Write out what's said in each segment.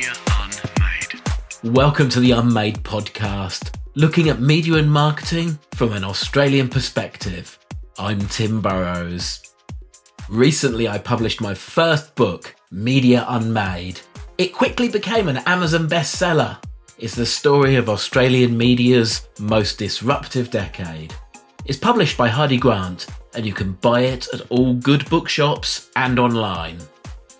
Media Unmade. Welcome to the Unmade podcast, looking at media and marketing from an Australian perspective. I'm Tim Burrowes. Recently, I published my first book, Media Unmade. It quickly became an Amazon bestseller. It's the story of Australian media's most disruptive decade. It's published by Hardie Grant, and you can buy it at all good bookshops and online.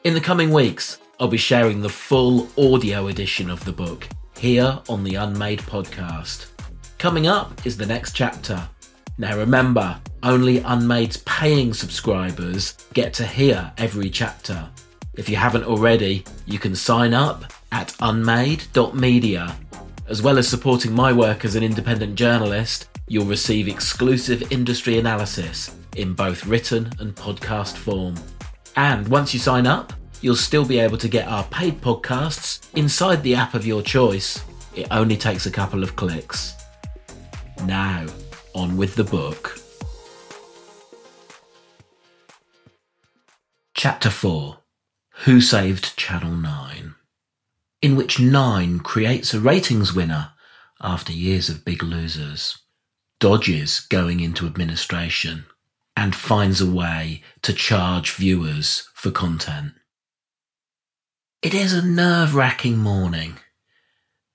In the coming weeks, I'll be sharing the full audio edition of the book here on the Unmade podcast. Coming up is the next chapter. Now remember, only Unmade's paying subscribers get to hear every chapter. If you haven't already, you can sign up at unmade.media. As well as supporting my work as an independent journalist, you'll receive exclusive industry analysis in both written and podcast form. And once you sign up, you'll still be able to get our paid podcasts inside the app of your choice. It only takes a couple of clicks. Now, on with the book. Chapter 4 Who Saved Channel 9? In which Nine creates a ratings winner after years of big losers, dodges going into administration, and finds a way to charge viewers for content. It is a nerve wracking morning.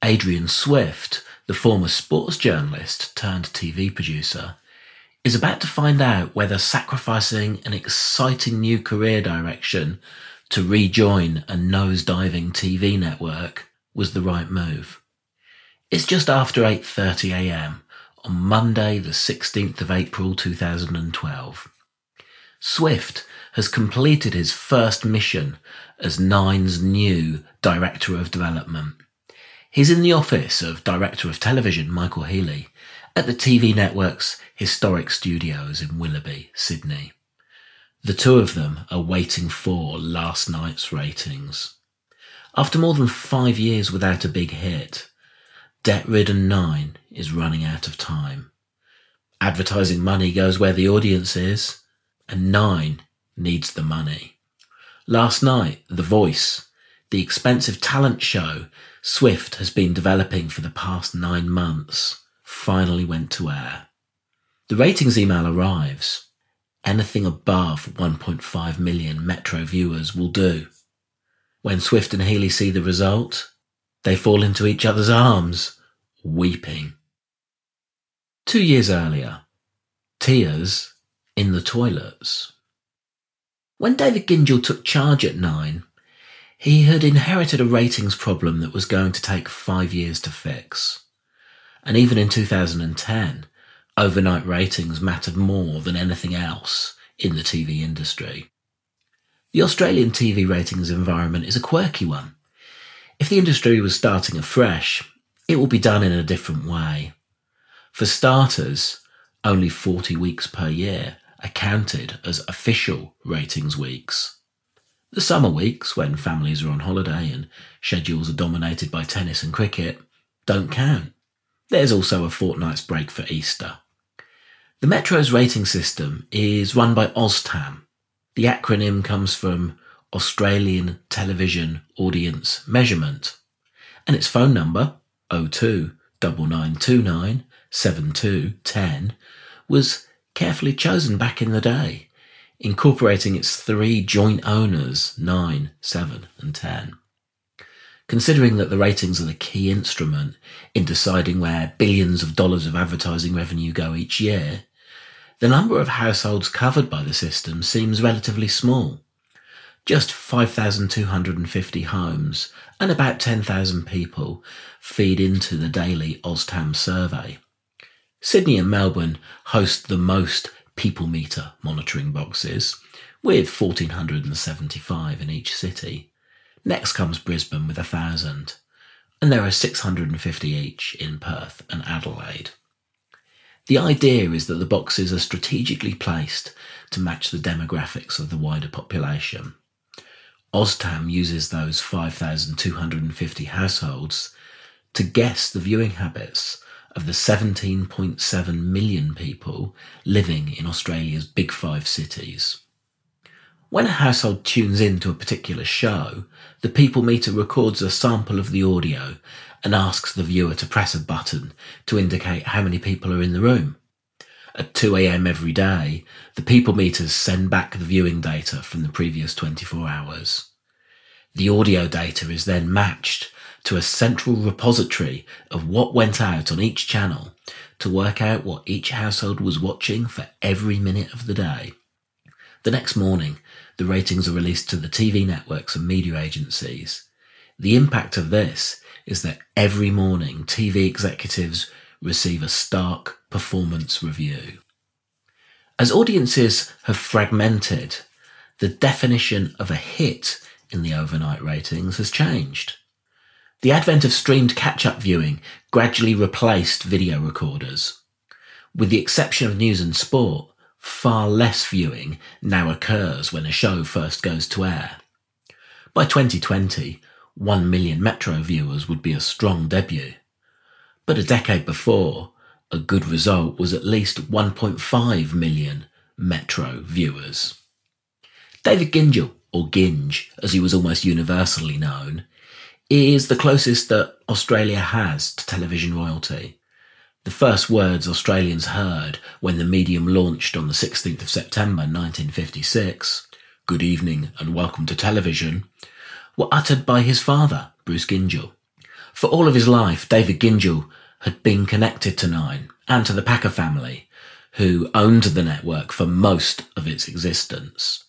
Adrian Swift, the former sports journalist turned TV producer, is about to find out whether sacrificing an exciting new career direction to rejoin a nose-diving TV network was the right move. It's just after 8:30 a.m. on Monday the 16th of April 2012. Swift has completed his first mission as Nine's new Director of Development. He's in the office of Director of Television Michael Healy at the TV network's historic studios in Willoughby, Sydney. The two of them are waiting for last night's ratings. After more than five years without a big hit, Debt Ridden Nine is running out of time. Advertising money goes where the audience is, and Nine needs the money. Last night, The Voice, the expensive talent show Swift has been developing for the past nine months, finally went to air. The ratings email arrives. Anything above 1.5 million Metro viewers will do. When Swift and Healy see the result, they fall into each other's arms, weeping. Two years earlier, tears in the toilets. When David Gyngell took charge at Nine, he had inherited a ratings problem that was going to take five years to fix. And even in 2010, overnight ratings mattered more than anything else in the TV industry. The Australian TV ratings environment is a quirky one. If the industry was starting afresh, it will be done in a different way. For starters, only 40 weeks per year are counted as official ratings weeks. The summer weeks, when families are on holiday and schedules are dominated by tennis and cricket, don't count. There's also a fortnight's break for Easter. The Metro's rating system is run by OzTAM. The acronym comes from Australian Television Audience Measurement, and its phone number, 02 9929 7210, was carefully chosen back in the day, incorporating its three joint owners, 9, 7, and 10. Considering that the ratings are the key instrument in deciding where billions of dollars of advertising revenue go each year, the number of households covered by the system seems relatively small. Just 5,250 homes and about 10,000 people feed into the daily OzTAM survey. Sydney and Melbourne host the most people meter monitoring boxes, with 1,475 in each city. Next comes Brisbane with a thousand, and there are 650 each in Perth and Adelaide. The idea is that the boxes are strategically placed to match the demographics of the wider population. OzTAM uses those 5,250 households to guess the viewing habits of the 17.7 million people living in Australia's big five cities. When a household tunes in to a particular show, the people meter records a sample of the audio and asks the viewer to press a button to indicate how many people are in the room. At 2am every day, the people meters send back the viewing data from the previous 24 hours. The audio data is then matched to a central repository of what went out on each channel to work out what each household was watching for every minute of the day. The next morning, the ratings are released to the TV networks and media agencies. The impact of this is that every morning TV executives receive a stark performance review. As audiences have fragmented, the definition of a hit in the overnight ratings has changed. The advent of streamed catch-up viewing gradually replaced video recorders. With the exception of news and sport, far less viewing now occurs when a show first goes to air. By 2020, 1 million Metro viewers would be a strong debut. But a decade before, a good result was at least 1.5 million Metro viewers. David Gyngell, or Ginge, as he was almost universally known, is the closest that Australia has to television royalty. The first words Australians heard when the medium launched on the 16th of September 1956, good evening and welcome to television, were uttered by his father, Bruce Gyngell. For all of his life, David Gyngell had been connected to Nine and to the Packer family, who owned the network for most of its existence.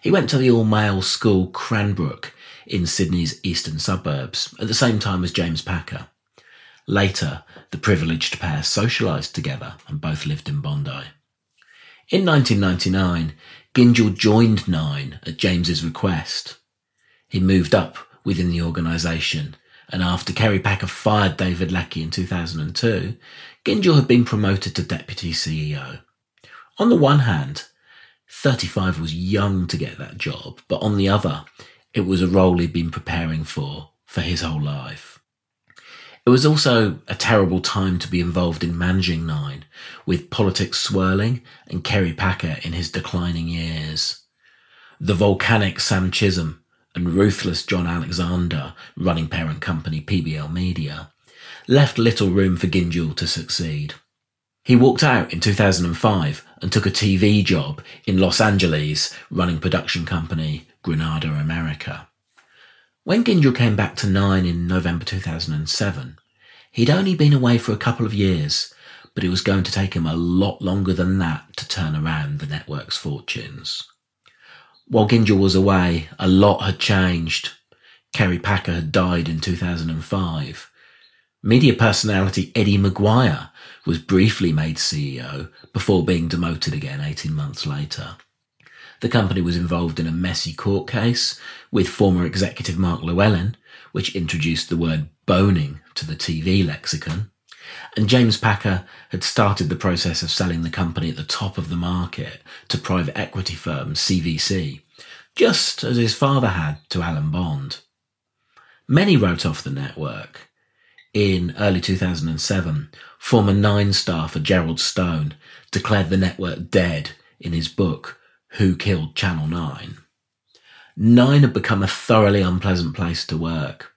He went to the all-male school Cranbrook in Sydney's eastern suburbs at the same time as James Packer. Later, the privileged pair socialised together and both lived in Bondi. In 1999, Gyngell joined Nine at James's request. He moved up within the organisation, and after Kerry Packer fired David Leckie in 2002, Gyngell had been promoted to deputy CEO. On the one hand, 35 was young to get that job, but on the other, it was a role he'd been preparing for for his whole life. It was also a terrible time to be involved in managing Nine, with politics swirling and Kerry Packer in his declining years. The volcanic Sam Chisholm and ruthless John Alexander running parent company PBL Media left little room for Gyngell to succeed. He walked out in 2005 and took a TV job in Los Angeles running production company Granada America. When Gyngell came back to Nine in November 2007, he'd only been away for a couple of years, but it was going to take him a lot longer than that to turn around the network's fortunes. While Gyngell was away, a lot had changed. Kerry Packer had died in 2005. Media personality Eddie McGuire was briefly made CEO before being demoted again 18 months later. The company was involved in a messy court case with former executive Mark Llewellyn, which introduced the word boning to the TV lexicon. And James Packer had started the process of selling the company at the top of the market to private equity firm CVC, just as his father had to Alan Bond. Many wrote off the network. In early 2007, former Nine staffer Gerald Stone declared the network dead in his book, who Killed Channel 9. Nine had become a thoroughly unpleasant place to work.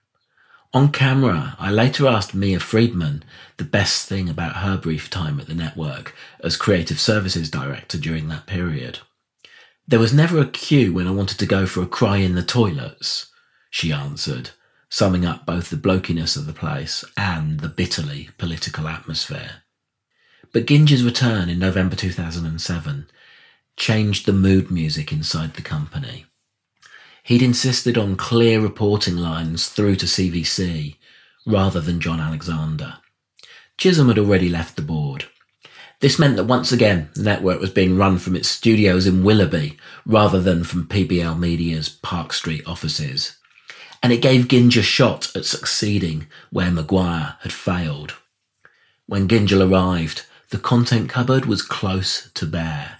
On camera, I later asked Mia Freedman the best thing about her brief time at the network as creative services director during that period. There was never a cue when I wanted to go for a cry in the toilets, she answered, summing up both the blokiness of the place and the bitterly political atmosphere. But Ginge's return in November 2007 changed the mood music inside the company. He'd insisted on clear reporting lines through to CVC rather than John Alexander. Chisholm had already left the board. This meant that once again the network was being run from its studios in Willoughby rather than from PBL Media's Park Street offices. And it gave Ginge a shot at succeeding where McGuire had failed. When Gyngell arrived, the content cupboard was close to bare.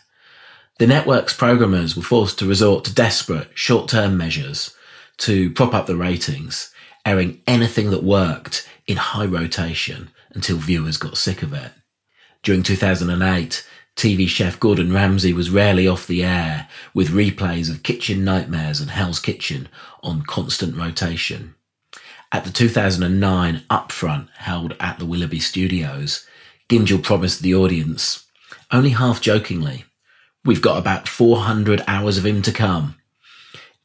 The network's programmers were forced to resort to desperate short-term measures to prop up the ratings, airing anything that worked in high rotation until viewers got sick of it. During 2008, TV chef Gordon Ramsay was rarely off the air, with replays of Kitchen Nightmares and Hell's Kitchen on constant rotation. At the 2009 upfront held at the Willoughby Studios, Gyngell promised the audience, only half jokingly, We've got about 400 hours of him to come.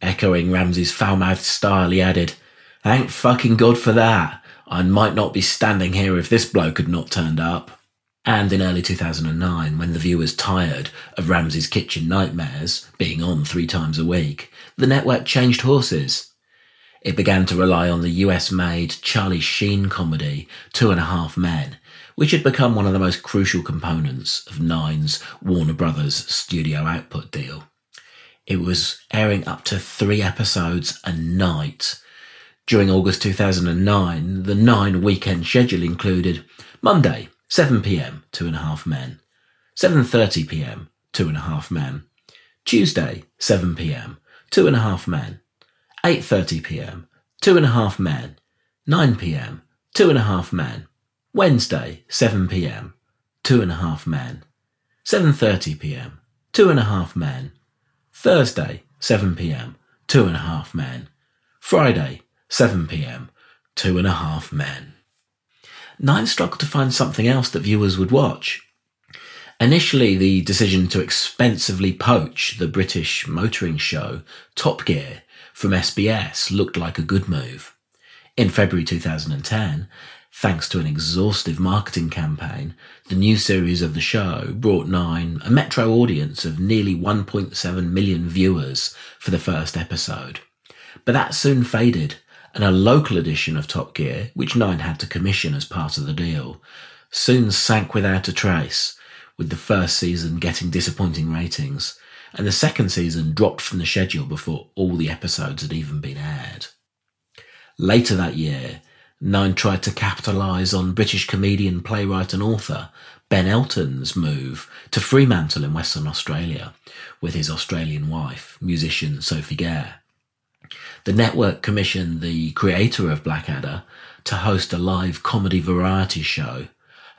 Echoing Ramsay's foul-mouthed style, he added, Thank fucking God for that. I might not be standing here if this bloke had not turned up. And in early 2009, when the viewers tired of Ramsay's Kitchen Nightmares being on three times a week, the network changed horses. It began to rely on the US made Charlie Sheen comedy Two and a Half Men, which had become one of the most crucial components of Nine's Warner Brothers studio output deal. It was airing up to three episodes a night. During August 2009, the Nine weekend schedule included Monday, 7 p.m. Two and a Half Men. 7:30 p.m. Two and a Half Men. Tuesday, 7 p.m. Two and a Half Men. 8:30 p.m. Two and a Half Men. 9 p.m. Two and a Half Men. Wednesday, 7 p.m. Two and a Half Men. 7:30 p.m. Two and a Half Men. Thursday, 7 p.m. Two and a Half Men. Friday, 7 p.m. Two and a Half Men. Nine struggled to find something else that viewers would watch. Initially, the decision to expensively poach the British motoring show Top Gear from SBS looked like a good move. In February 2010, thanks to an exhaustive marketing campaign, the new series of the show brought Nine a metro audience of nearly 1.7 million viewers for the first episode. But that soon faded and a local edition of Top Gear, which Nine had to commission as part of the deal, soon sank without a trace, with the first season getting disappointing ratings, and the second season dropped from the schedule before all the episodes had even been aired. Later that year, Nine tried to capitalise on British comedian, playwright, and author Ben Elton's move to Fremantle in Western Australia with his Australian wife, musician Sophie Gare the network commissioned the creator of Blackadder to host a live comedy variety show,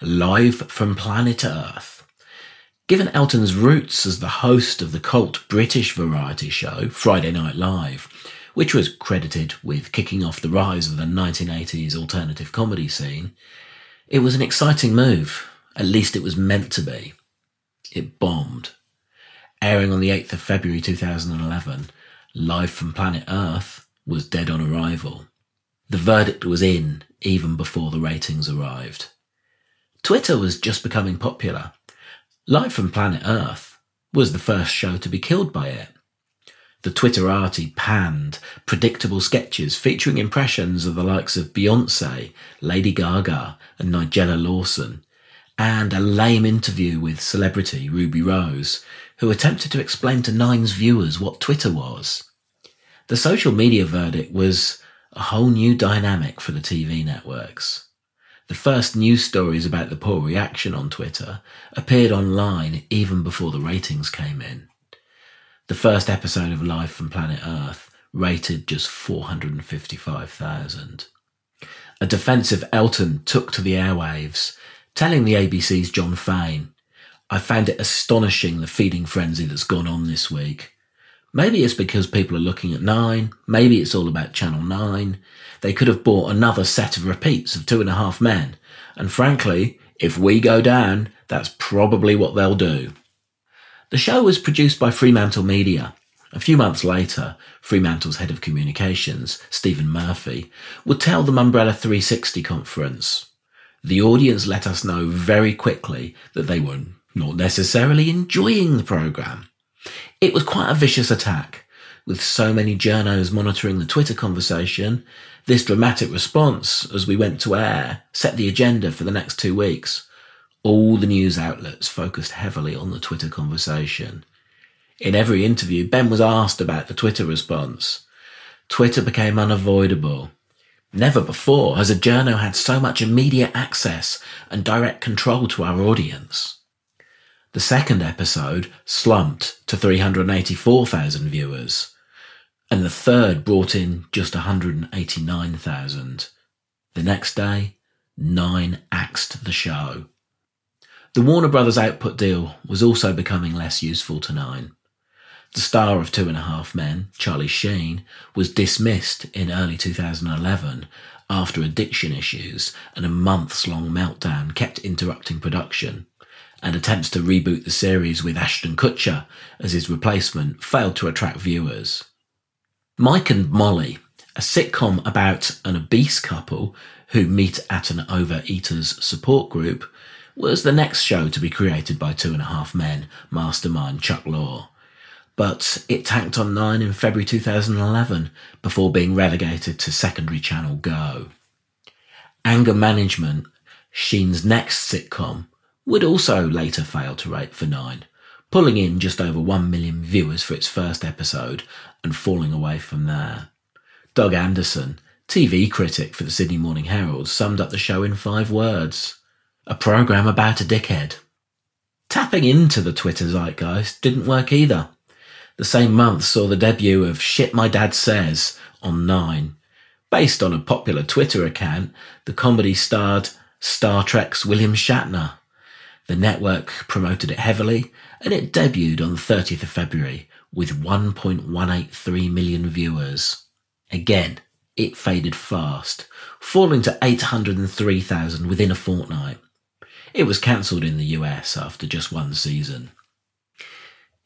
live from planet Earth. Given Elton's roots as the host of the cult British variety show, Friday Night Live, which was credited with kicking off the rise of the 1980s alternative comedy scene, it was an exciting move. At least it was meant to be. It bombed. Airing on the 8th of February 2011, Live from Planet Earth was dead on arrival. The verdict was in even before the ratings arrived. Twitter was just becoming popular. Live from Planet Earth was the first show to be killed by it. The Twitterati panned predictable sketches featuring impressions of the likes of Beyonce, Lady Gaga, and Nigella Lawson, and a lame interview with celebrity Ruby Rose, who attempted to explain to Nine's viewers what Twitter was. The social media verdict was a whole new dynamic for the TV networks. The first news stories about the poor reaction on Twitter appeared online even before the ratings came in. The first episode of Live from Planet Earth rated just 455,000. A defensive Elton took to the airwaves, telling the ABC's Jon Faine I found it astonishing the feeding frenzy that's gone on this week. Maybe it's because people are looking at nine. Maybe it's all about Channel 9. They could have bought another set of repeats of Two and a Half Men. And frankly, if we go down, that's probably what they'll do. The show was produced by Fremantle Media. A few months later, Fremantle's head of communications, Stephen Murphy, would tell the Mumbrella 360 conference. The audience let us know very quickly that they were not necessarily enjoying the programme. It was quite a vicious attack. With so many journos monitoring the Twitter conversation, this dramatic response as we went to air set the agenda for the next two weeks. All the news outlets focused heavily on the Twitter conversation. In every interview, Ben was asked about the Twitter response. Twitter became unavoidable. Never before has a journo had so much immediate access and direct control to our audience. The second episode slumped to 384,000 viewers, and the third brought in just 189,000. The next day, Nine axed the show. The Warner Brothers output deal was also becoming less useful to Nine. The star of Two and a Half Men, Charlie Sheen, was dismissed in early 2011 after addiction issues and a months long meltdown kept interrupting production, and attempts to reboot the series with Ashton Kutcher as his replacement failed to attract viewers. Mike and Molly, a sitcom about an obese couple who meet at an overeaters support group, was the next show to be created by Two and a Half Men mastermind Chuck Lorre. But it tanked on 9 in February 2011 before being relegated to secondary channel Go. Anger Management, Sheen's next sitcom, would also later fail to rate for 9, pulling in just over 1 million viewers for its first episode and falling away from there. Doug Anderson, TV critic for the Sydney Morning Herald, summed up the show in five words a program about a dickhead. Tapping into the Twitter zeitgeist didn't work either. The same month saw the debut of Shit My Dad Says on Nine. Based on a popular Twitter account, the comedy starred Star Trek's William Shatner. The network promoted it heavily, and it debuted on the 30th of February with 1.183 million viewers. Again, it faded fast, falling to 803,000 within a fortnight. It was cancelled in the US after just one season.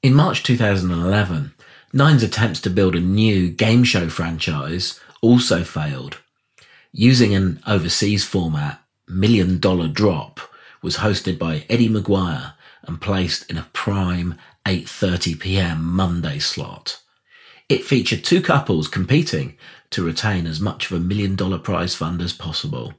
In March 2011, Nine's attempts to build a new game show franchise also failed. Using an overseas format, Million Dollar Drop was hosted by Eddie McGuire and placed in a prime 8:30 p.m. Monday slot. It featured two couples competing to retain as much of a million dollar prize fund as possible.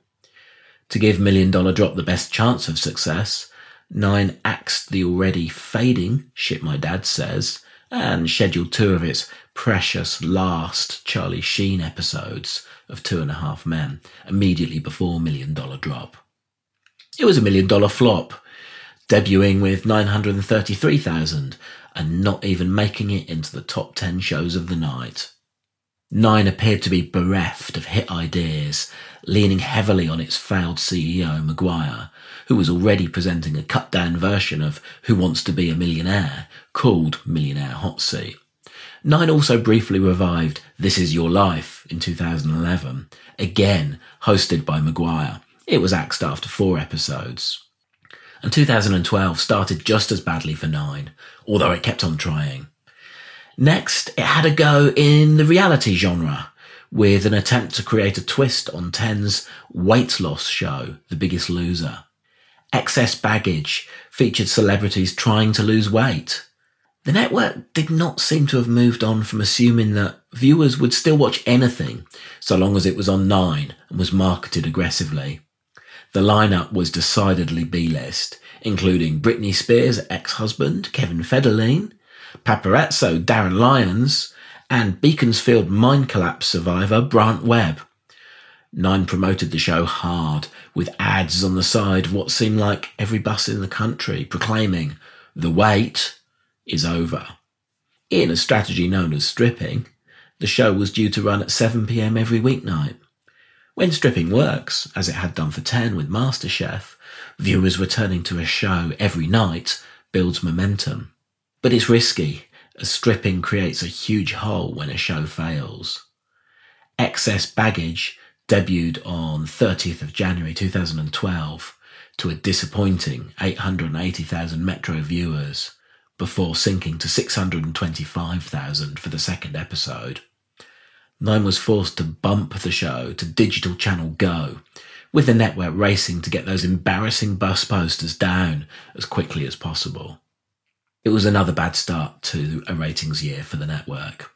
To give Million Dollar Drop the best chance of success, Nine axed the already fading Shit My Dad Says and scheduled two of its precious last Charlie Sheen episodes of Two and a Half Men immediately before Million Dollar Drop. It was a million dollar flop, debuting with 933,000 and not even making it into the top 10 shows of the night. Nine appeared to be bereft of hit ideas, leaning heavily on its failed CEO, McGuire, who was already presenting a cut down version of Who Wants to Be a Millionaire called Millionaire Hot Seat. Nine also briefly revived This Is Your Life in 2011, again hosted by McGuire. It was axed after four episodes. And 2012 started just as badly for Nine, although it kept on trying. Next, it had a go in the reality genre with an attempt to create a twist on Ten's weight loss show, The Biggest Loser. Excess Baggage featured celebrities trying to lose weight. The network did not seem to have moved on from assuming that viewers would still watch anything so long as it was on Nine and was marketed aggressively. The lineup was decidedly B-list, including Britney Spears' ex-husband, Kevin Federline, Paparazzo Darren Lyons, and Beaconsfield mine collapse survivor Brant Webb. Nine promoted the show hard, with ads on the side of what seemed like every bus in the country proclaiming, The wait is over. In a strategy known as stripping, the show was due to run at 7pm every weeknight. When stripping works, as it had done for 10 with MasterChef, viewers returning to a show every night builds momentum. But it's risky, as stripping creates a huge hole when a show fails. Excess Baggage debuted on 30th of January 2012 to a disappointing 880,000 Metro viewers before sinking to 625,000 for the second episode. Nine was forced to bump the show to digital channel Go, with the network racing to get those embarrassing bus posters down as quickly as possible. It was another bad start to a ratings year for the network.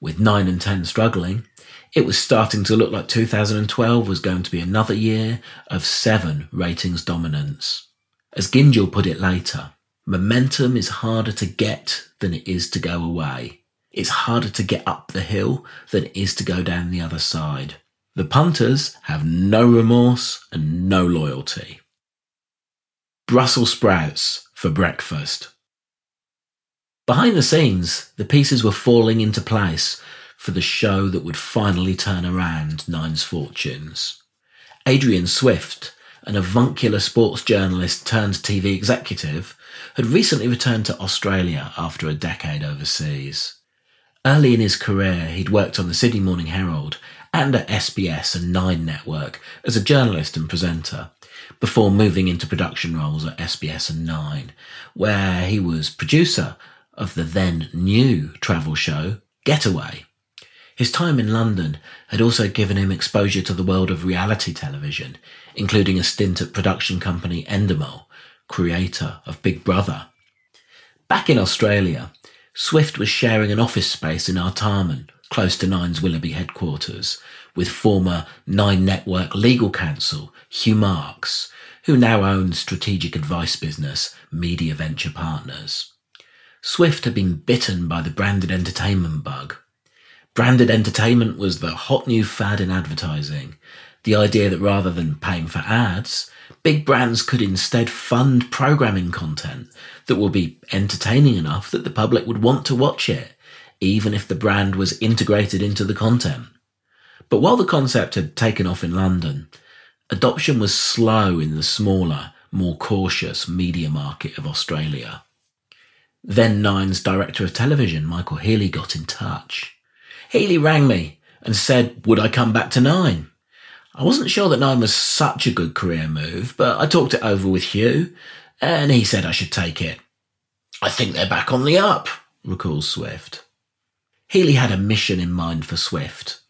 With 9 and 10 struggling, it was starting to look like 2012 was going to be another year of 7 ratings dominance. As Gyngell put it later, momentum is harder to get than it is to go away. It's harder to get up the hill than it is to go down the other side. The punters have no remorse and no loyalty. Brussels sprouts for breakfast. Behind the scenes, the pieces were falling into place for the show that would finally turn around Nine's fortunes. Adrian Swift, an avuncular sports journalist turned TV executive, had recently returned to Australia after a decade overseas. Early in his career, he'd worked on the Sydney Morning Herald and at SBS and Nine Network as a journalist and presenter, before moving into production roles at SBS and Nine, where he was producer of the then new travel show Getaway. His time in London had also given him exposure to the world of reality television, including a stint at production company Endemol, creator of Big Brother. Back in Australia, Swift was sharing an office space in Artarmon, close to Nine's Willoughby headquarters, with former Nine Network legal counsel Hugh Marks, who now owns strategic advice business Media Venture Partners. Swift had been bitten by the branded entertainment bug Branded entertainment was the hot new fad in advertising. The idea that rather than paying for ads, big brands could instead fund programming content that will be entertaining enough that the public would want to watch it, even if the brand was integrated into the content. But while the concept had taken off in London, adoption was slow in the smaller, more cautious media market of Australia. Then Nine's director of television, Michael Healy, got in touch. Healy rang me and said, would I come back to Nine? I wasn't sure that Nine was such a good career move, but I talked it over with Hugh and he said I should take it. I think they're back on the up, recalls Swift. Healy had a mission in mind for Swift.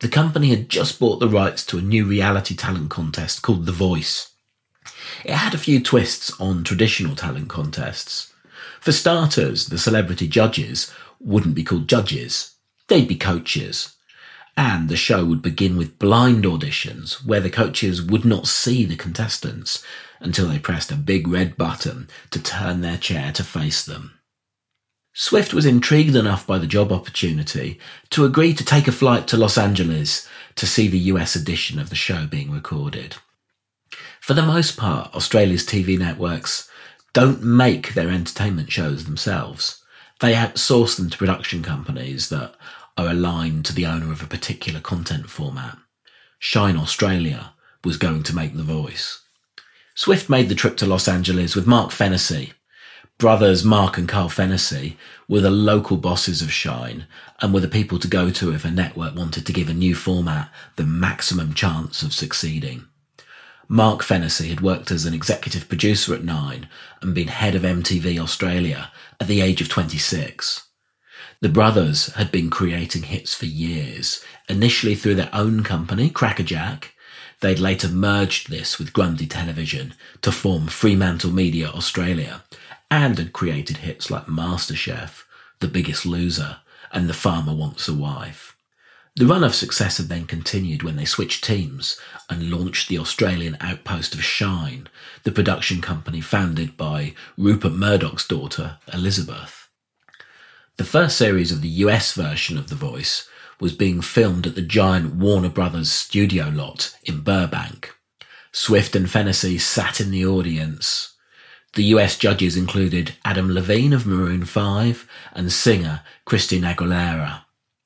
The company had just bought the rights to a new reality talent contest called The Voice. It had a few twists on traditional talent contests. For starters, the celebrity judges wouldn't be called judges. They'd be coaches. And the show would begin with blind auditions where the coaches would not see the contestants until they pressed a big red button to turn their chair to face them. Swift was intrigued enough by the job opportunity to agree to take a flight to Los Angeles to see the US edition of the show being recorded. For the most part, Australia's TV networks don't make their entertainment shows themselves. They outsource them to production companies that are aligned to the owner of a particular content format. Shine Australia was going to make the voice. Swift made the trip to Los Angeles with Mark Fennessy. Brothers Mark and Carl Fennessy were the local bosses of Shine and were the people to go to if a network wanted to give a new format the maximum chance of succeeding. Mark Fennessy had worked as an executive producer at Nine and been head of MTV Australia at the age of 26. The brothers had been creating hits for years, initially through their own company, Crackerjack. They'd later merged this with Grundy Television to form Fremantle Media Australia and had created hits like MasterChef, The Biggest Loser, and The Farmer Wants a Wife. The run of success had then continued when they switched teams and launched the Australian outpost of Shine, the production company founded by Rupert Murdoch's daughter, Elizabeth. The first series of the US version of The Voice was being filmed at the giant Warner Brothers studio lot in Burbank. Swift and Fennessy sat in the audience. The US judges included Adam Levine of Maroon 5 and singer Christina Aguilera.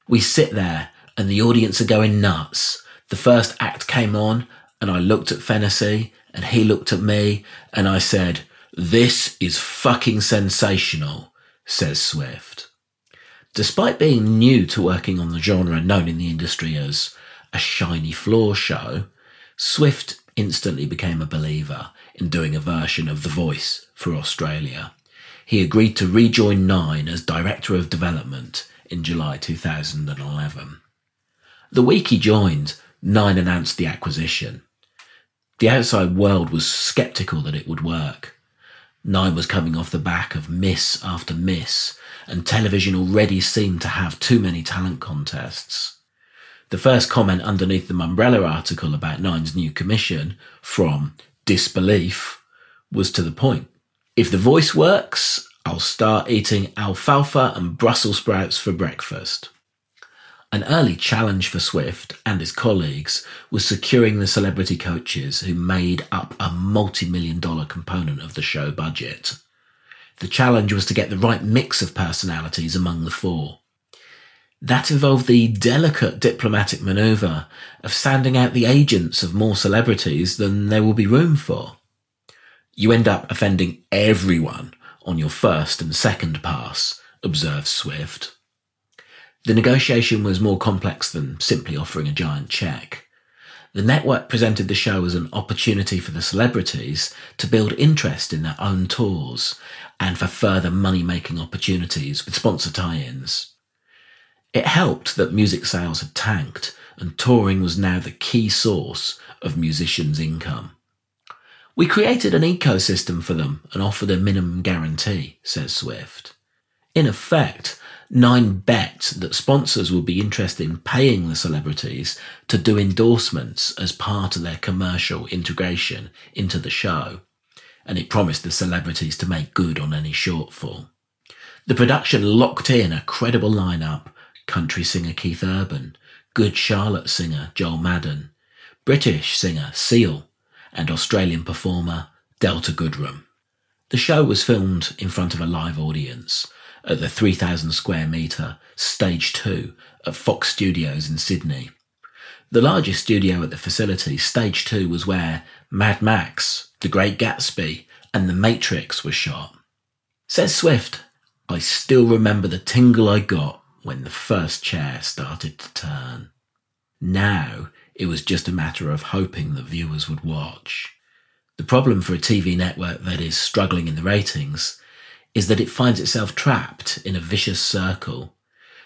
We sit there and the audience are going nuts. The first act came on and I looked at Fennessy and he looked at me and I said, this is fucking sensational, says Swift. Despite being new to working on the genre known in the industry as a shiny floor show, Swift instantly became a believer in doing a version of The Voice for Australia. He agreed to rejoin Nine as Director of Development in July 2011. The week he joined, Nine announced the acquisition. The outside world was sceptical that it would work. Nine was coming off the back of miss after miss, and television already seemed to have too many talent contests. The first comment underneath the Mumbrella article about Nine's new commission from Disbelief was to the point. If the voice works, I'll start eating alfalfa and Brussels sprouts for breakfast. An early challenge for Swift and his colleagues was securing the celebrity coaches who made up a multi million dollar component of the show budget. The challenge was to get the right mix of personalities among the four. That involved the delicate diplomatic maneuver of sanding out the agents of more celebrities than there will be room for. You end up offending everyone on your first and second pass, observes Swift. The negotiation was more complex than simply offering a giant check. The network presented the show as an opportunity for the celebrities to build interest in their own tours and for further money making opportunities with sponsor tie ins. It helped that music sales had tanked and touring was now the key source of musicians' income. We created an ecosystem for them and offered a minimum guarantee, says Swift. In effect, Nine bet that sponsors would be interested in paying the celebrities to do endorsements as part of their commercial integration into the show, and it promised the celebrities to make good on any shortfall. The production locked in a credible lineup country singer Keith Urban, Good Charlotte singer Joel Madden, British singer Seal, and Australian performer Delta Goodrem. The show was filmed in front of a live audience at the 3,000 square metre Stage 2 at Fox Studios in Sydney. The largest studio at the facility, Stage 2, was where Mad Max, The Great Gatsby, and The Matrix were shot. Says Swift, I still remember the tingle I got when the first chair started to turn. Now it was just a matter of hoping that viewers would watch. The problem for a TV network that is struggling in the ratings is that it finds itself trapped in a vicious circle.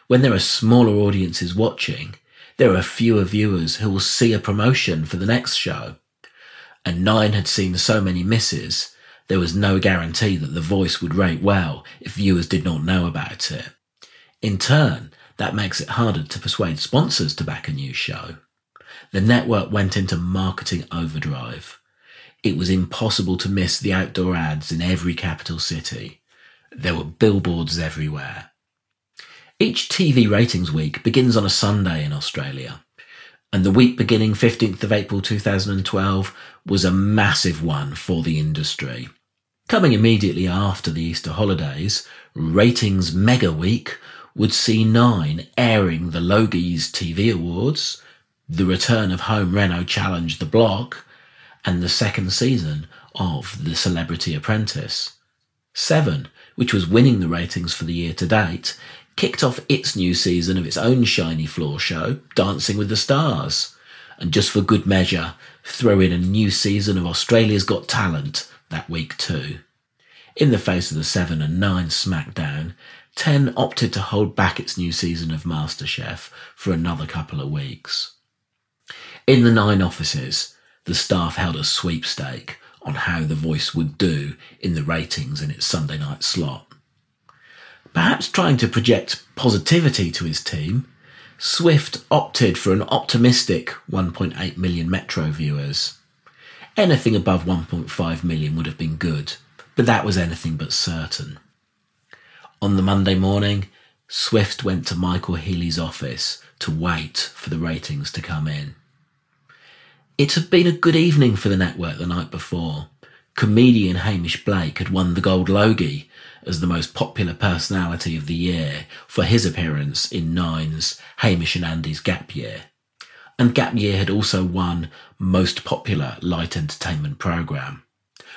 When there are smaller audiences watching, there are fewer viewers who will see a promotion for the next show. And Nine had seen so many misses, there was no guarantee that The Voice would rate well if viewers did not know about it. In turn, that makes it harder to persuade sponsors to back a new show. The network went into marketing overdrive. It was impossible to miss the outdoor ads in every capital city. There were billboards everywhere. Each TV ratings week begins on a Sunday in Australia, and the week beginning 15th of April 2012 was a massive one for the industry. Coming immediately after the Easter holidays, Ratings Mega Week would see Nine airing the Logies TV Awards, the return of Home Reno Challenge the Block, and the second season of The Celebrity Apprentice. Seven which was winning the ratings for the year to date, kicked off its new season of its own shiny floor show, Dancing with the Stars. And just for good measure, throw in a new season of Australia's Got Talent that week too. In the face of the 7 and 9 SmackDown, 10 opted to hold back its new season of MasterChef for another couple of weeks. In the 9 offices, the staff held a sweepstake on how The Voice would do in the ratings in its Sunday night slot. Perhaps trying to project positivity to his team, Swift opted for an optimistic 1.8 million Metro viewers. Anything above 1.5 million would have been good, but that was anything but certain. On the Monday morning, Swift went to Michael Healy's office to wait for the ratings to come in. It had been a good evening for the network the night before. Comedian Hamish Blake had won the Gold Logie as the most popular personality of the year for his appearance in Nine's Hamish and Andy's Gap Year. And Gap Year had also won Most Popular Light Entertainment Programme.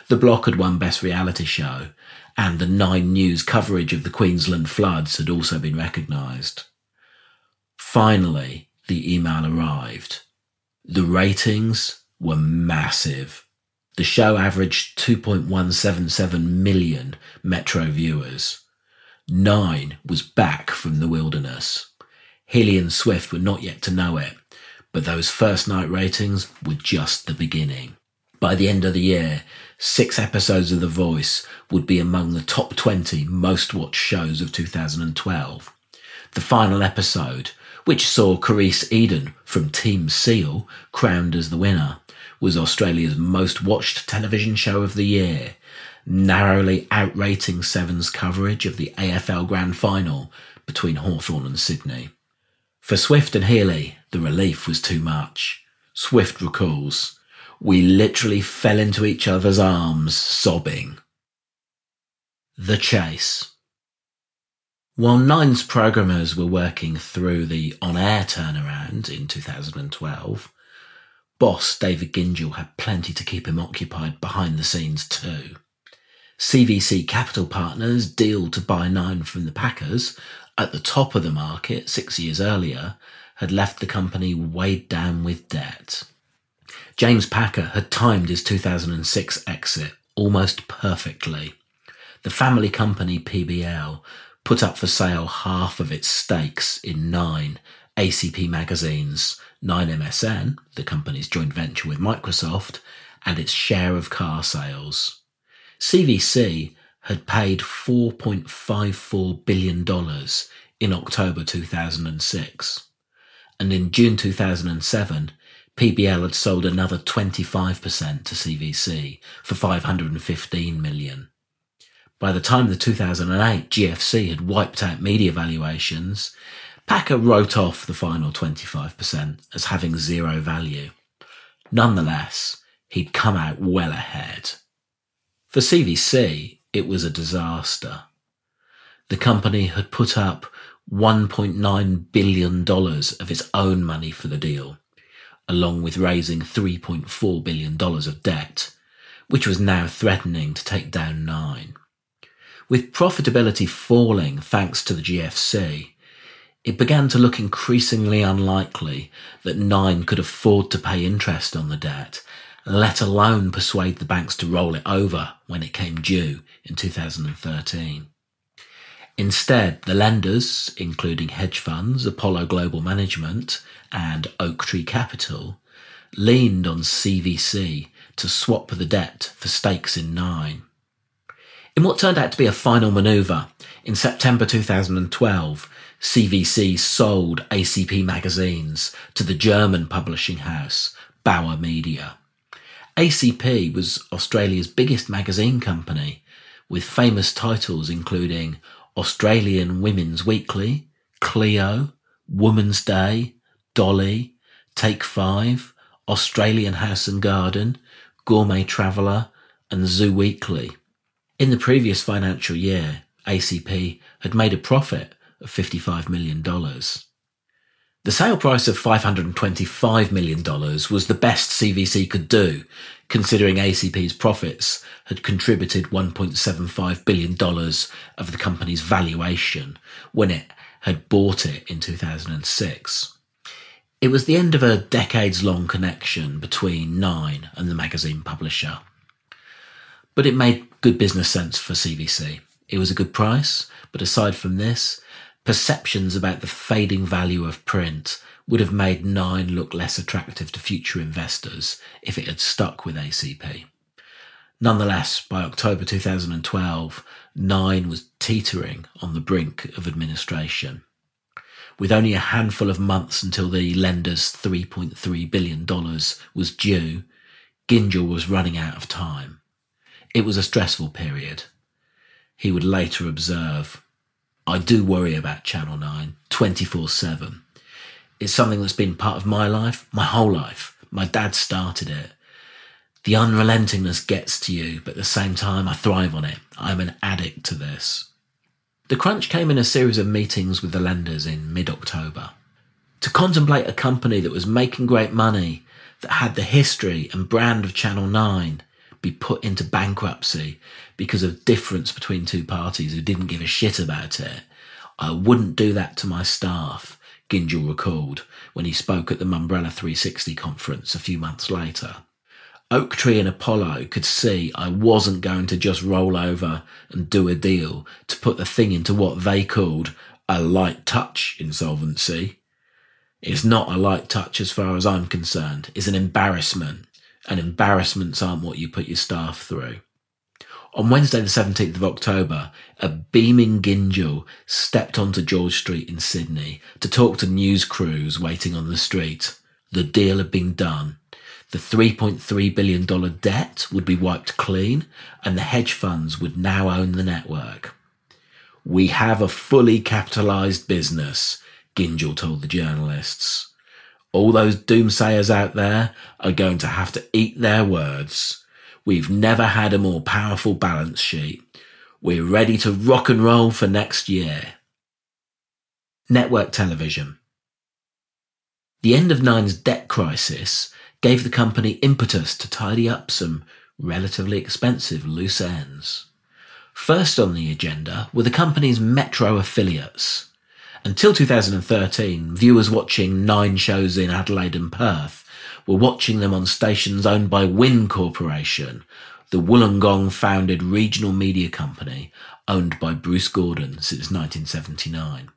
The Block had won Best Reality Show, and the Nine News coverage of the Queensland floods had also been recognised. Finally, the email arrived the ratings were massive. The show averaged 2.177 million Metro viewers. Nine was back from the wilderness. Healy and Swift were not yet to know it, but those first night ratings were just the beginning. By the end of the year, six episodes of The Voice would be among the top 20 most watched shows of 2012. The final episode, which saw Karise Eden from Team Seal crowned as the winner, was Australia's most watched television show of the year, narrowly outrating Seven's coverage of the AFL Grand Final between Hawthorn and Sydney. For Swift and Healy, the relief was too much. Swift recalls, We literally fell into each other's arms, sobbing. The Chase. While Nine's programmers were working through the on-air turnaround in 2012, boss David Gyngell had plenty to keep him occupied behind the scenes too. CVC Capital Partners' deal to buy Nine from the Packers at the top of the market six years earlier had left the company weighed down with debt. James Packer had timed his 2006 exit almost perfectly. The family company PBL put up for sale half of its stakes in nine ACP magazines, 9MSN, the company's joint venture with Microsoft, and its share of Carsales. CVC had paid $4.54 billion in October 2006. And in June 2007, PBL had sold another 25% to CVC for 515 million. By the time the 2008 GFC had wiped out media valuations, Packer wrote off the final 25% as having zero value. Nonetheless, he'd come out well ahead. For CVC, it was a disaster. The company had put up $1.9 billion of its own money for the deal, along with raising $3.4 billion of debt, which was now threatening to take down Nine. With profitability falling thanks to the GFC, it began to look increasingly unlikely that Nine could afford to pay interest on the debt, let alone persuade the banks to roll it over when it came due in 2013. Instead, the lenders, including hedge funds, Apollo Global Management, and Oaktree Capital, leaned on CVC to swap the debt for stakes in Nine. In what turned out to be a final manoeuvre, in September 2012, CVC sold ACP magazines to the German publishing house, Bauer Media. ACP was Australia's biggest magazine company, with famous titles including Australian Women's Weekly, Cleo, Woman's Day, Dolly, Take Five, Australian House and Garden, Gourmet Traveller, and Zoo Weekly. In the previous financial year, ACP had made a profit of $55 million. The sale price of $525 million was the best CVC could do, considering ACP's profits had contributed $1.75 billion of the company's valuation when it had bought it in 2006. It was the end of a decades long connection between Nine and the magazine publisher. But it made good business sense for CVC. It was a good price, but aside from this, perceptions about the fading value of print would have made Nine look less attractive to future investors if it had stuck with ACP. Nonetheless, by October 2012, Nine was teetering on the brink of administration. With only a handful of months until the lender's $3.3 billion was due, Gyngell was running out of time. It was a stressful period. He would later observe, I do worry about Channel 9 24 7. It's something that's been part of my life, my whole life. My dad started it. The unrelentingness gets to you, but at the same time, I thrive on it. I'm an addict to this. The crunch came in a series of meetings with the lenders in mid October. To contemplate a company that was making great money, that had the history and brand of Channel 9, be put into bankruptcy because of difference between two parties who didn't give a shit about it. I wouldn't do that to my staff, Gyngell recalled when he spoke at the Mumbrella 360 conference a few months later. Oaktree and Apollo could see I wasn't going to just roll over and do a deal to put the thing into what they called a light touch insolvency. It's not a light touch as far as I'm concerned. It's an embarrassment and embarrassments aren't what you put your staff through. On Wednesday, the 17th of October, a beaming Gyngell stepped onto George Street in Sydney to talk to news crews waiting on the street. The deal had been done. The $3.3 billion debt would be wiped clean and the hedge funds would now own the network. We have a fully capitalized business, Gyngell told the journalists all those doomsayers out there are going to have to eat their words. We've never had a more powerful balance sheet. We're ready to rock and roll for next year. Network television. The end of Nine's debt crisis gave the company impetus to tidy up some relatively expensive loose ends. First on the agenda were the company's Metro affiliates. Until 2013, viewers watching nine shows in Adelaide and Perth were watching them on stations owned by WIN Corporation, the Wollongong founded regional media company owned by Bruce Gordon since 1979.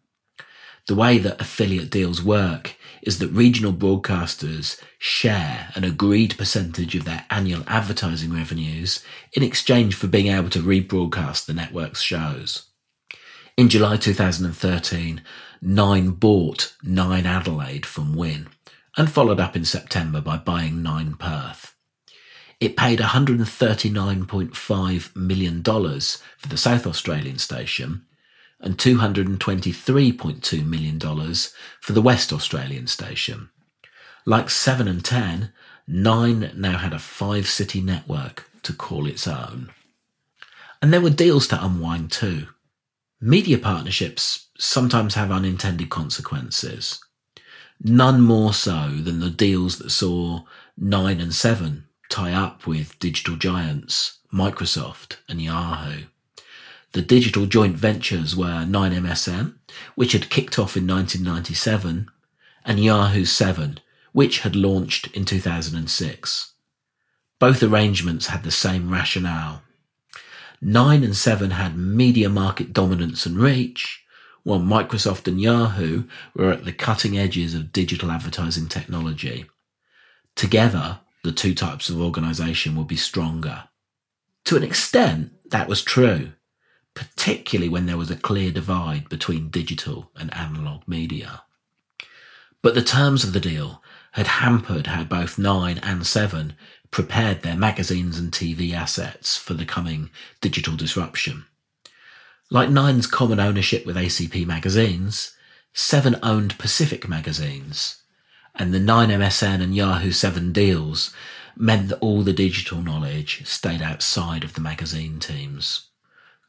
The way that affiliate deals work is that regional broadcasters share an agreed percentage of their annual advertising revenues in exchange for being able to rebroadcast the network's shows. In July 2013, Nine bought Nine Adelaide from WIN and followed up in September by buying Nine Perth. It paid $139.5 million for the South Australian station and $223.2 million for the West Australian station. Like 7 and 10, 9 now had a five city network to call its own. And there were deals to unwind too. Media partnerships sometimes have unintended consequences. None more so than the deals that saw 9 and 7 tie up with digital giants, Microsoft and Yahoo. The digital joint ventures were 9MSN, which had kicked off in 1997, and Yahoo 7, which had launched in 2006. Both arrangements had the same rationale. 9 and 7 had media market dominance and reach, while Microsoft and Yahoo were at the cutting edges of digital advertising technology. Together, the two types of organization would be stronger. To an extent, that was true particularly when there was a clear divide between digital and analog media. But the terms of the deal had hampered how both 9 and 7 prepared their magazines and TV assets for the coming digital disruption. Like Nine's common ownership with ACP magazines, 7 owned Pacific magazines, and the 9MSN and Yahoo 7 deals meant that all the digital knowledge stayed outside of the magazine teams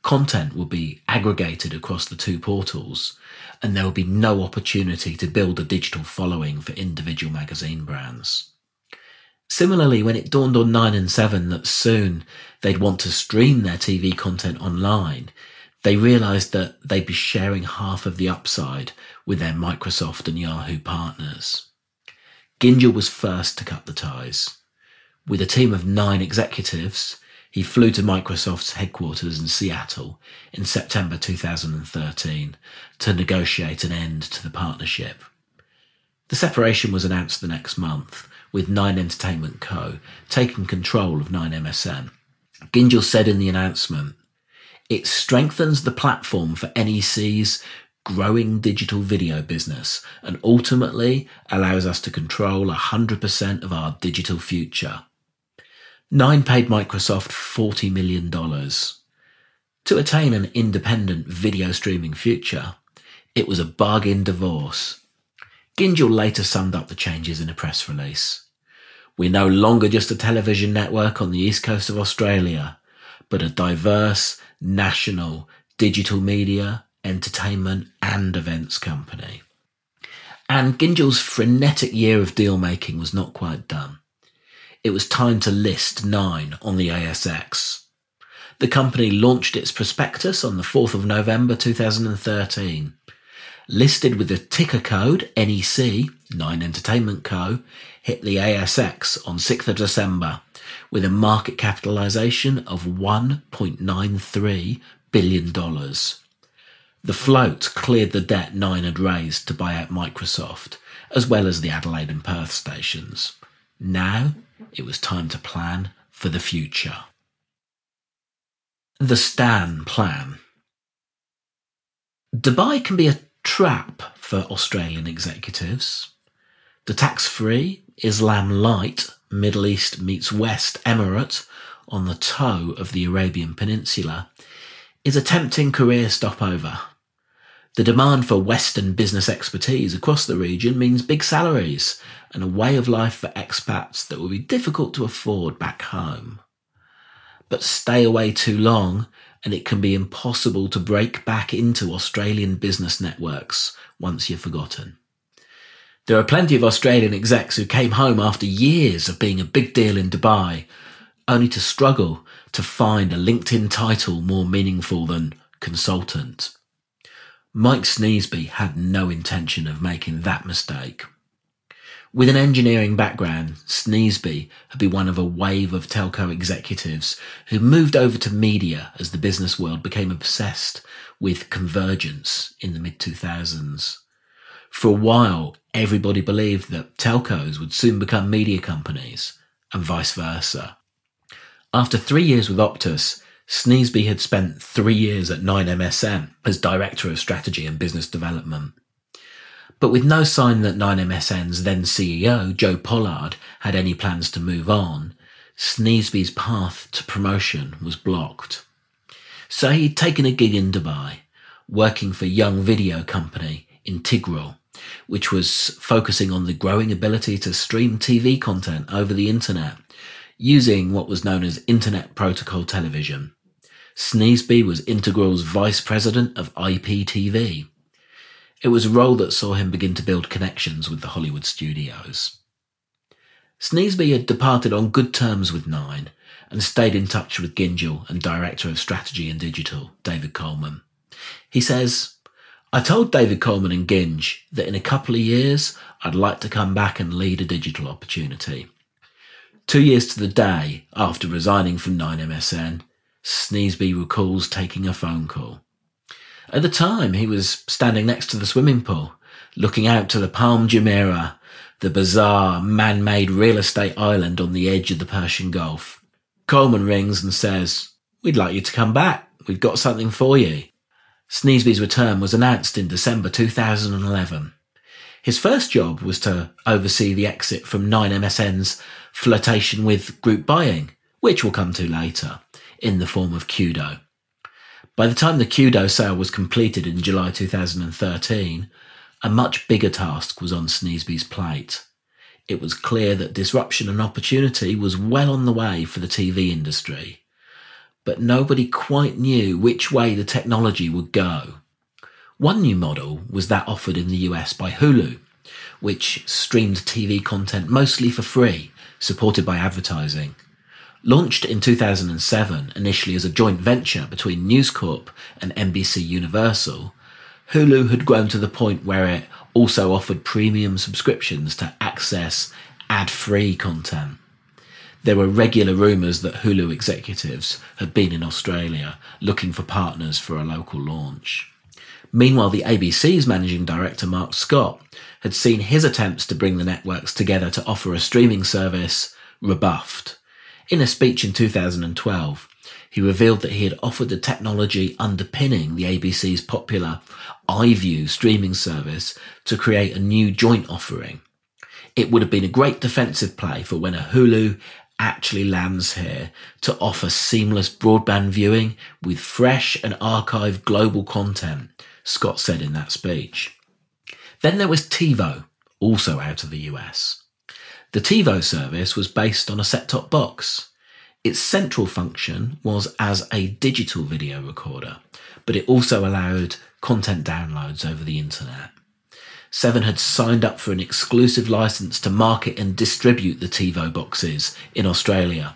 content would be aggregated across the two portals and there would be no opportunity to build a digital following for individual magazine brands. Similarly, when it dawned on 9 and 7 that soon they'd want to stream their TV content online, they realized that they'd be sharing half of the upside with their Microsoft and Yahoo partners. Gyngell was first to cut the ties. With a team of nine executives, he flew to Microsoft's headquarters in Seattle in September 2013 to negotiate an end to the partnership. The separation was announced the next month, with Nine Entertainment Co. taking control of Nine MSN. Gyngell said in the announcement, it strengthens the platform for NEC's growing digital video business and ultimately allows us to control 100% of our digital future. Nine paid Microsoft $40 million. To attain an independent video streaming future, it was a bargain divorce. Gyngell later summed up the changes in a press release. We're no longer just a television network on the east coast of Australia, but a diverse, national, digital media, entertainment, and events company. And Gyngell's frenetic year of deal making was not quite done it was time to list Nine on the ASX. The company launched its prospectus on the 4th of November 2013. Listed with the ticker code NEC, Nine Entertainment Co., hit the ASX on 6th of December with a market capitalization of $1.93 billion. The float cleared the debt Nine had raised to buy out Microsoft, as well as the Adelaide and Perth stations. Now it was time to plan for the future. The Stan Plan. Dubai can be a trap for Australian executives. The tax free, Islam light, Middle East meets West Emirate on the toe of the Arabian Peninsula is a tempting career stopover. The demand for Western business expertise across the region means big salaries and a way of life for expats that will be difficult to afford back home. But stay away too long and it can be impossible to break back into Australian business networks once you're forgotten. There are plenty of Australian execs who came home after years of being a big deal in Dubai, only to struggle to find a LinkedIn title more meaningful than consultant. Mike Sneesby had no intention of making that mistake. With an engineering background, Sneesby had been one of a wave of telco executives who moved over to media as the business world became obsessed with convergence in the mid 2000s. For a while, everybody believed that telcos would soon become media companies, and vice versa. After three years with Optus, Sneesby had spent three years at 9MSN as Director of Strategy and Business Development. But with no sign that 9MSN's then CEO, Joe Pollard, had any plans to move on, Sneesby's path to promotion was blocked. So he'd taken a gig in Dubai, working for young video company Intigral, which was focusing on the growing ability to stream TV content over the internet using what was known as Internet Protocol Television. Sneesby was Intigral's vice president of IPTV. It was a role that saw him begin to build connections with the Hollywood studios. Sneesby had departed on good terms with Nine and stayed in touch with Gyngell and Director of Strategy and Digital, David Coleman. He says, I told David Coleman and Ginge that in a couple of years I'd like to come back and lead a digital opportunity. Two years to the day after resigning from 9MSN, Sneesby recalls taking a phone call. At the time, he was standing next to the swimming pool, looking out to the Palm Jumeirah, the bizarre man-made real estate island on the edge of the Persian Gulf. Coleman rings and says, We'd like you to come back. We've got something for you. Sneesby's return was announced in December 2011. His first job was to oversee the exit from 9MSN's flirtation with group buying, which we'll come to later, in the form of Cudo. By the time the Cudo sale was completed in July 2013, a much bigger task was on Sneesby's plate. It was clear that disruption and opportunity was well on the way for the TV industry. But nobody quite knew which way the technology would go. One new model was that offered in the US by Hulu, which streamed TV content mostly for free, supported by advertising. Launched in 2007 initially as a joint venture between News Corp and NBC Universal, Hulu had grown to the point where it also offered premium subscriptions to access ad-free content. There were regular rumours that Hulu executives had been in Australia looking for partners for a local launch. Meanwhile, the ABC's managing director, Mark Scott, had seen his attempts to bring the networks together to offer a streaming service rebuffed. In a speech in 2012, he revealed that he had offered the technology underpinning the ABC's popular iView streaming service to create a new joint offering. It would have been a great defensive play for when a Hulu actually lands here to offer seamless broadband viewing with fresh and archived global content, Scott said in that speech. Then there was TiVo, also out of the US. The TiVo service was based on a set-top box. Its central function was as a digital video recorder, but it also allowed content downloads over the internet. Seven had signed up for an exclusive license to market and distribute the TiVo boxes in Australia.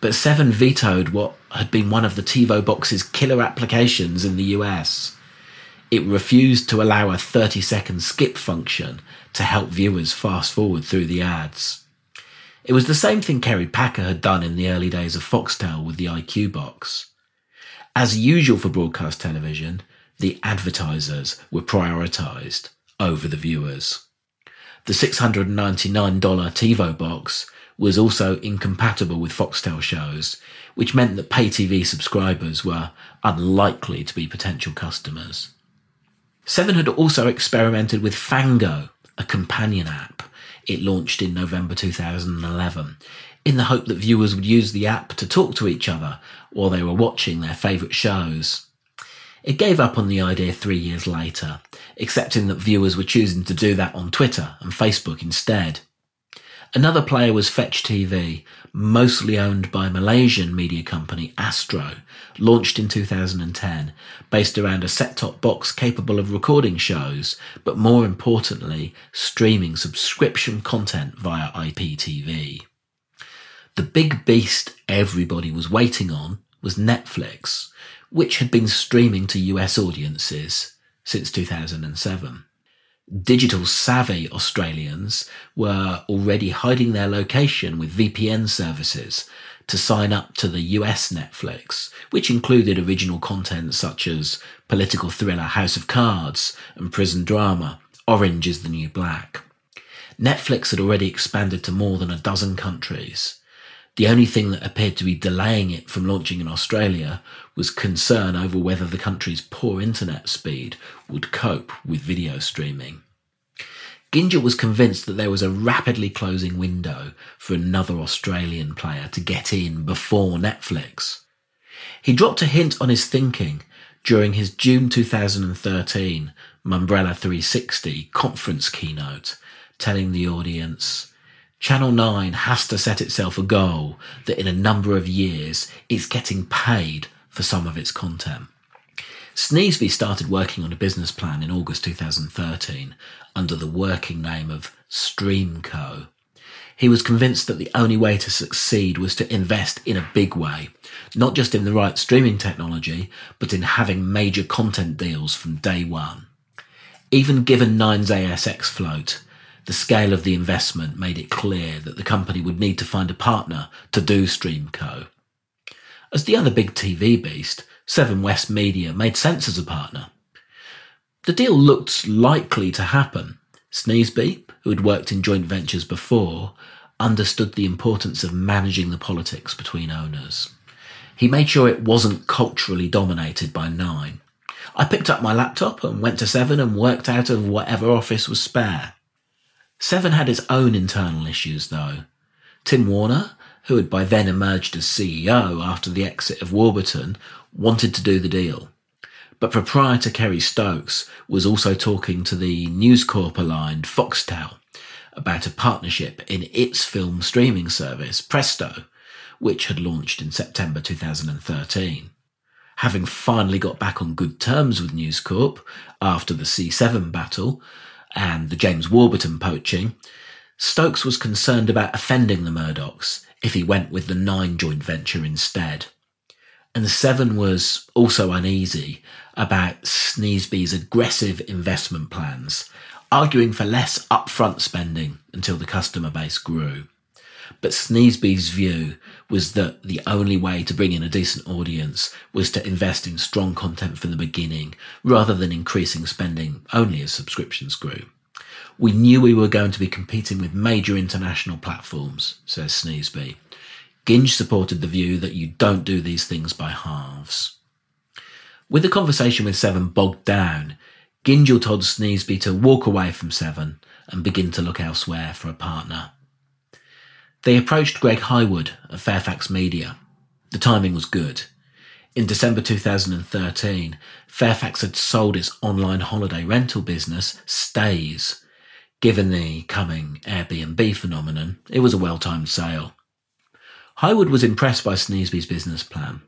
But Seven vetoed what had been one of the TiVo box's killer applications in the US. It refused to allow a 30 second skip function to help viewers fast forward through the ads. It was the same thing Kerry Packer had done in the early days of Foxtel with the IQ box. As usual for broadcast television, the advertisers were prioritised over the viewers. The $699 TiVo box was also incompatible with Foxtel shows, which meant that pay TV subscribers were unlikely to be potential customers. Seven had also experimented with Fango, a companion app it launched in November 2011, in the hope that viewers would use the app to talk to each other while they were watching their favourite shows. It gave up on the idea three years later, accepting that viewers were choosing to do that on Twitter and Facebook instead. Another player was Fetch TV, mostly owned by Malaysian media company Astro, launched in 2010, based around a set-top box capable of recording shows, but more importantly, streaming subscription content via IPTV. The big beast everybody was waiting on was Netflix, which had been streaming to US audiences since 2007 digital savvy Australians were already hiding their location with VPN services to sign up to the US Netflix, which included original content such as political thriller House of Cards and prison drama Orange is the New Black. Netflix had already expanded to more than a dozen countries. The only thing that appeared to be delaying it from launching in Australia was concern over whether the country's poor internet speed would cope with video streaming. Ginger was convinced that there was a rapidly closing window for another Australian player to get in before Netflix. He dropped a hint on his thinking during his June 2013 Mumbrella 360 conference keynote, telling the audience, Channel 9 has to set itself a goal that in a number of years it's getting paid for some of its content. Sneesby started working on a business plan in August 2013 under the working name of Streamco. He was convinced that the only way to succeed was to invest in a big way, not just in the right streaming technology, but in having major content deals from day one. Even given Nine's ASX float, the scale of the investment made it clear that the company would need to find a partner to do Streamco. As the other big TV beast, Seven West Media made sense as a partner. The deal looked likely to happen. Sneesby, who had worked in joint ventures before, understood the importance of managing the politics between owners. He made sure it wasn't culturally dominated by Nine. I picked up my laptop and went to Seven and worked out of whatever office was spare. Seven had its own internal issues, though. Tim Worner, who had by then emerged as CEO after the exit of Warburton, wanted to do the deal. But proprietor Kerry Stokes was also talking to the News Corp aligned Foxtel about a partnership in its film streaming service, Presto, which had launched in September 2013. Having finally got back on good terms with News Corp after the C7 battle and the James Warburton poaching, Stokes was concerned about offending the Murdochs if he went with the Nine joint venture instead. And Seven was also uneasy about Sneesby's aggressive investment plans, arguing for less upfront spending until the customer base grew. But Sneesby's view was that the only way to bring in a decent audience was to invest in strong content from the beginning, rather than increasing spending only as subscriptions grew. We knew we were going to be competing with major international platforms, says Sneesby. Ginge supported the view that you don't do these things by halves. With the conversation with Seven bogged down, Gyngell told Sneesby to walk away from Seven and begin to look elsewhere for a partner. They approached Greg Hywood of Fairfax Media. The timing was good. In December 2013, Fairfax had sold its online holiday rental business, Stayz. Given the coming Airbnb phenomenon, it was a well timed sale. Hywood was impressed by Sneesby's business plan.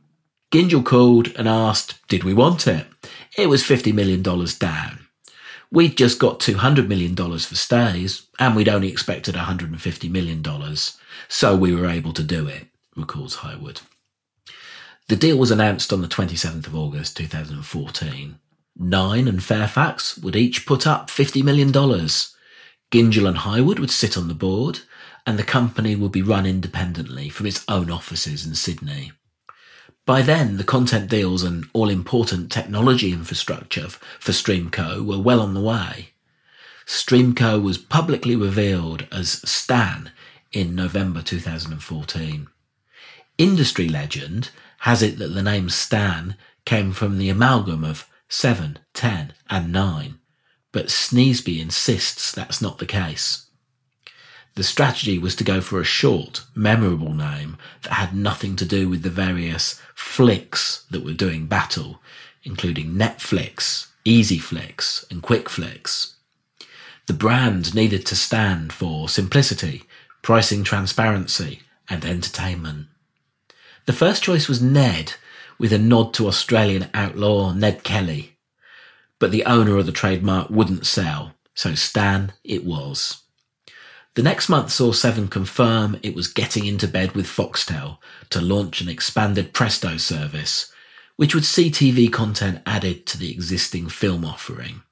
Gyngell called and asked, did we want it? It was $50 million down. We'd just got $200 million for Stayz, and we'd only expected $150 million, so we were able to do it, recalls Hywood. The deal was announced on the 27th of August 2014. Nine and Fairfax would each put up $50 million. Gyngell and Hywood would sit on the board, and the company would be run independently from its own offices in Sydney. By then, the content deals and all important technology infrastructure for Streamco were well on the way. Streamco was publicly revealed as Stan in November 2014. Industry legend has it that the name Stan came from the amalgam of 7, 10, and 9, but Sneesby insists that's not the case. The strategy was to go for a short, memorable name that had nothing to do with the various flicks that were doing battle, including Netflix, EzyFlix, and QuickFlix. The brand needed to stand for simplicity, pricing transparency, and entertainment. The first choice was Ned, with a nod to Australian outlaw Ned Kelly. But the owner of the trademark wouldn't sell, so Stan it was. The next month saw Seven confirm it was getting into bed with Foxtel to launch an expanded Presto service, which would see TV content added to the existing film offering.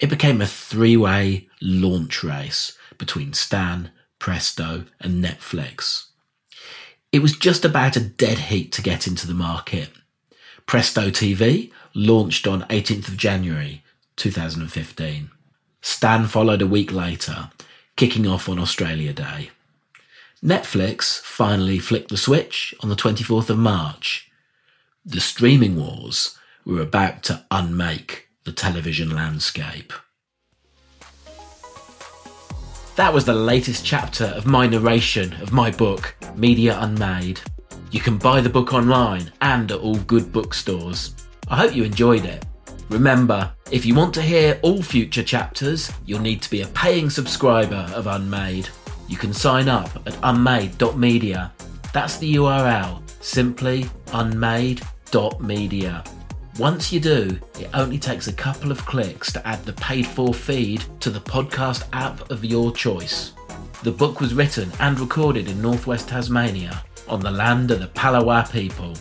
It became a three way launch race between Stan, Presto, and Netflix. It was just about a dead heat to get into the market. Presto TV launched on 18th of January 2015. Stan followed a week later, kicking off on Australia Day. Netflix finally flicked the switch on the 24th of March. The streaming wars were about to unmake the television landscape. That was the latest chapter of my narration of my book, Media Unmade. You can buy the book online and at all good bookstores. I hope you enjoyed it. Remember, if you want to hear all future chapters, you'll need to be a paying subscriber of Unmade. You can sign up at unmade.media. That's the URL, simply unmade.media. Once you do, it only takes a couple of clicks to add the paid for feed to the podcast app of your choice. The book was written and recorded in northwest Tasmania on the land of the Palawa people.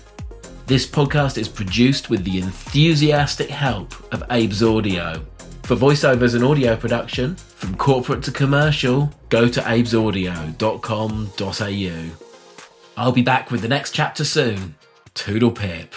This podcast is produced with the enthusiastic help of Abe's Audio. For voiceovers and audio production, from corporate to commercial, go to abesaudio.com.au. I'll be back with the next chapter soon. Toodle pip.